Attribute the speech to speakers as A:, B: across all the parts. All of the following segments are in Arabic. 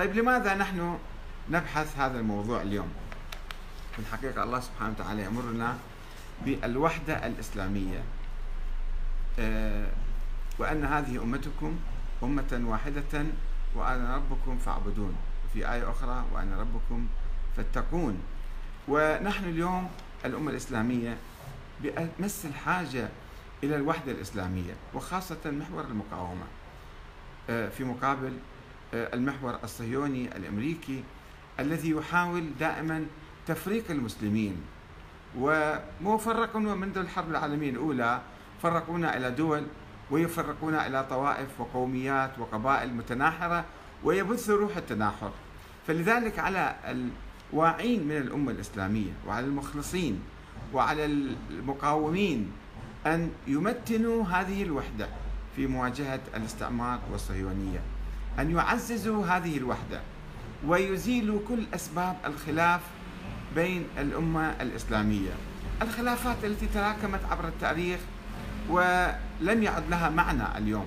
A: طيب لماذا نحن نبحث هذا الموضوع اليوم؟ في الحقيقة الله سبحانه وتعالى يأمرنا بالوحدة الإسلامية. آه، وأن هذه أمتكم أمة واحدة وأنا ربكم فاعبدون. وفي آية أخرى وأنا ربكم فاتقون. ونحن اليوم الأمة الإسلامية بأمس الحاجة إلى الوحدة الإسلامية وخاصة محور المقاومة. آه، في مقابل المحور الصهيوني الأمريكي الذي يحاول دائما تفريق المسلمين. وفرقنا منذ الحرب العالمية الأولى فرقونا إلى دول ويفرقونا إلى طوائف وقوميات وقبائل متناحرة ويبث روح التناحر. فلذلك على الواعين من الأمة الإسلامية وعلى المخلصين وعلى المقاومين أن يمتنوا هذه الوحدة في مواجهة الاستعمار والصهيونية. أن يعززوا هذه الوحدة ويزيلوا كل أسباب الخلاف بين الأمة الإسلامية. الخلافات التي تراكمت عبر التاريخ ولم يعد لها معنى اليوم.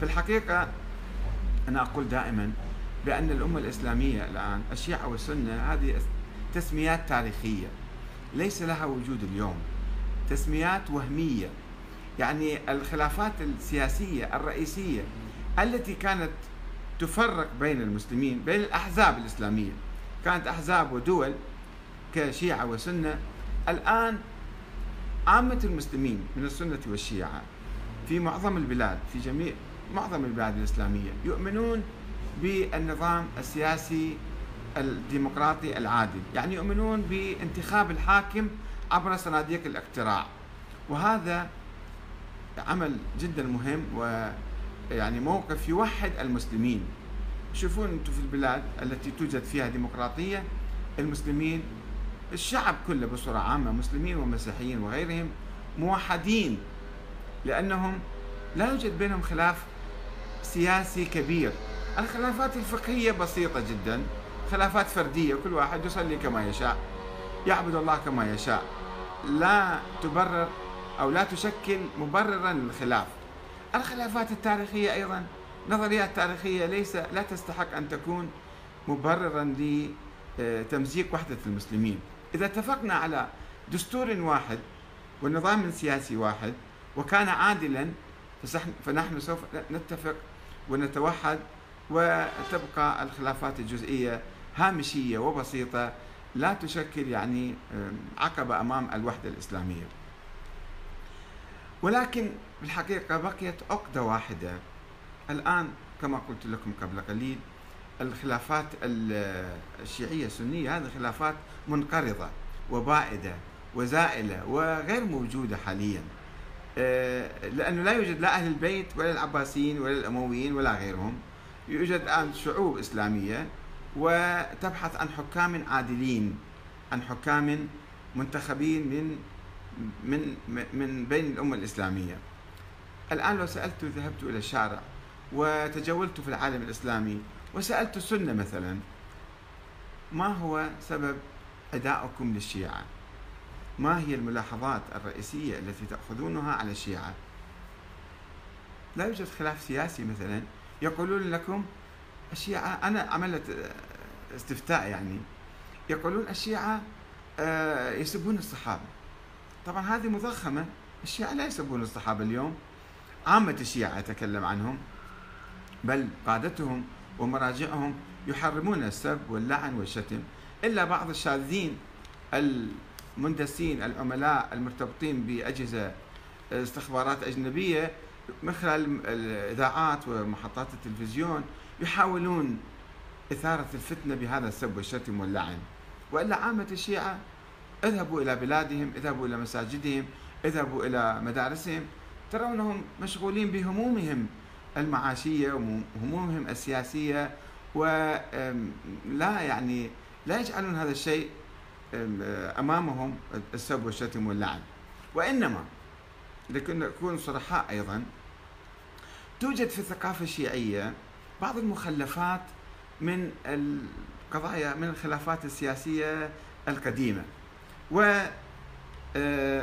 A: في الحقيقة أنا أقول دائما بأن الأمة الإسلامية الآن الشيعة والسنة هذه تسميات تاريخية. ليس لها وجود اليوم. تسميات وهمية. يعني الخلافات السياسية الرئيسية التي كانت تفرق بين المسلمين بين الأحزاب الإسلامية. كانت أحزاب ودول كشيعة وسنة. الآن عامة المسلمين من السنة والشيعة في معظم البلاد في جميع معظم البلاد الإسلامية يؤمنون بالنظام السياسي الديمقراطي العادل. يعني يؤمنون بانتخاب الحاكم عبر صناديق الاقتراع. وهذا عمل جدا مهم ويعني موقف يوحد المسلمين. شوفون أنتم في البلاد التي توجد فيها ديمقراطية المسلمين الشعب كله بصورة عامة مسلمين ومسيحيين وغيرهم موحدين لأنهم لا يوجد بينهم خلاف سياسي كبير. الخلافات الفقهية بسيطة جدا خلافات فردية كل واحد يصلي كما يشاء يعبد الله كما يشاء. لا تبرر أو لا تشكل مبررا للخلاف. الخلافات التاريخية أيضا نظريات تاريخية ليس لا تستحق أن تكون مبررا لتمزيق وحدة المسلمين. إذا اتفقنا على دستور واحد ونظام سياسي واحد وكان عادلا فنحن سوف نتفق ونتوحد وتبقى الخلافات الجزئية هامشية وبسيطة لا تشكل يعني عقبة أمام الوحدة الإسلامية. ولكن بالحقيقة بقيت عقدة واحدة. الآن كما قلت لكم قبل قليل الخلافات الشيعية السنية هذه خلافات منقرضة وبائدة وزائلة وغير موجودة حاليا. آه، لأنه لا يوجد لا أهل البيت ولا العباسيين ولا الأمويين ولا غيرهم. يوجد الآن شعوب إسلامية وتبحث عن حكام عادلين عن حكام منتخبين من من من بين الأمة الإسلامية. الآن لو سألت ذهبت إلى الشارع وتجولت في العالم الإسلامي وسألت السنة مثلا ما هو سبب أدائكم للشيعة؟ ما هي الملاحظات الرئيسية التي تأخذونها على الشيعة؟ لا يوجد خلاف سياسي مثلا يقولون لكم الشيعة أنا عملت استفتاء يعني يقولون الشيعة آه، يسبون الصحابة طبعا هذه مضخمة. الشيعة لا يسبون الصحابة اليوم. عامة الشيعة أتكلم عنهم بل قادتهم ومراجعهم يحرمون السب واللعن والشتم. إلا بعض الشاذين المندسين العملاء المرتبطين بأجهزة استخبارات أجنبية من خلال الإذاعات ومحطات التلفزيون يحاولون إثارة الفتنة بهذا السب والشتم واللعن. وإلا عامة الشيعة اذهبوا إلى بلادهم اذهبوا إلى مساجدهم اذهبوا إلى مدارسهم ترونهم مشغولين بهمومهم المعاشية وهمومهم السياسية ولا يعني لا يجعلون هذا الشيء أمامهم السب والشتم واللعن وإنما لكن نكون صرحاء أيضا توجد في الثقافة الشيعية بعض المخلفات من القضايا من الخلافات السياسية القديمة. و آه،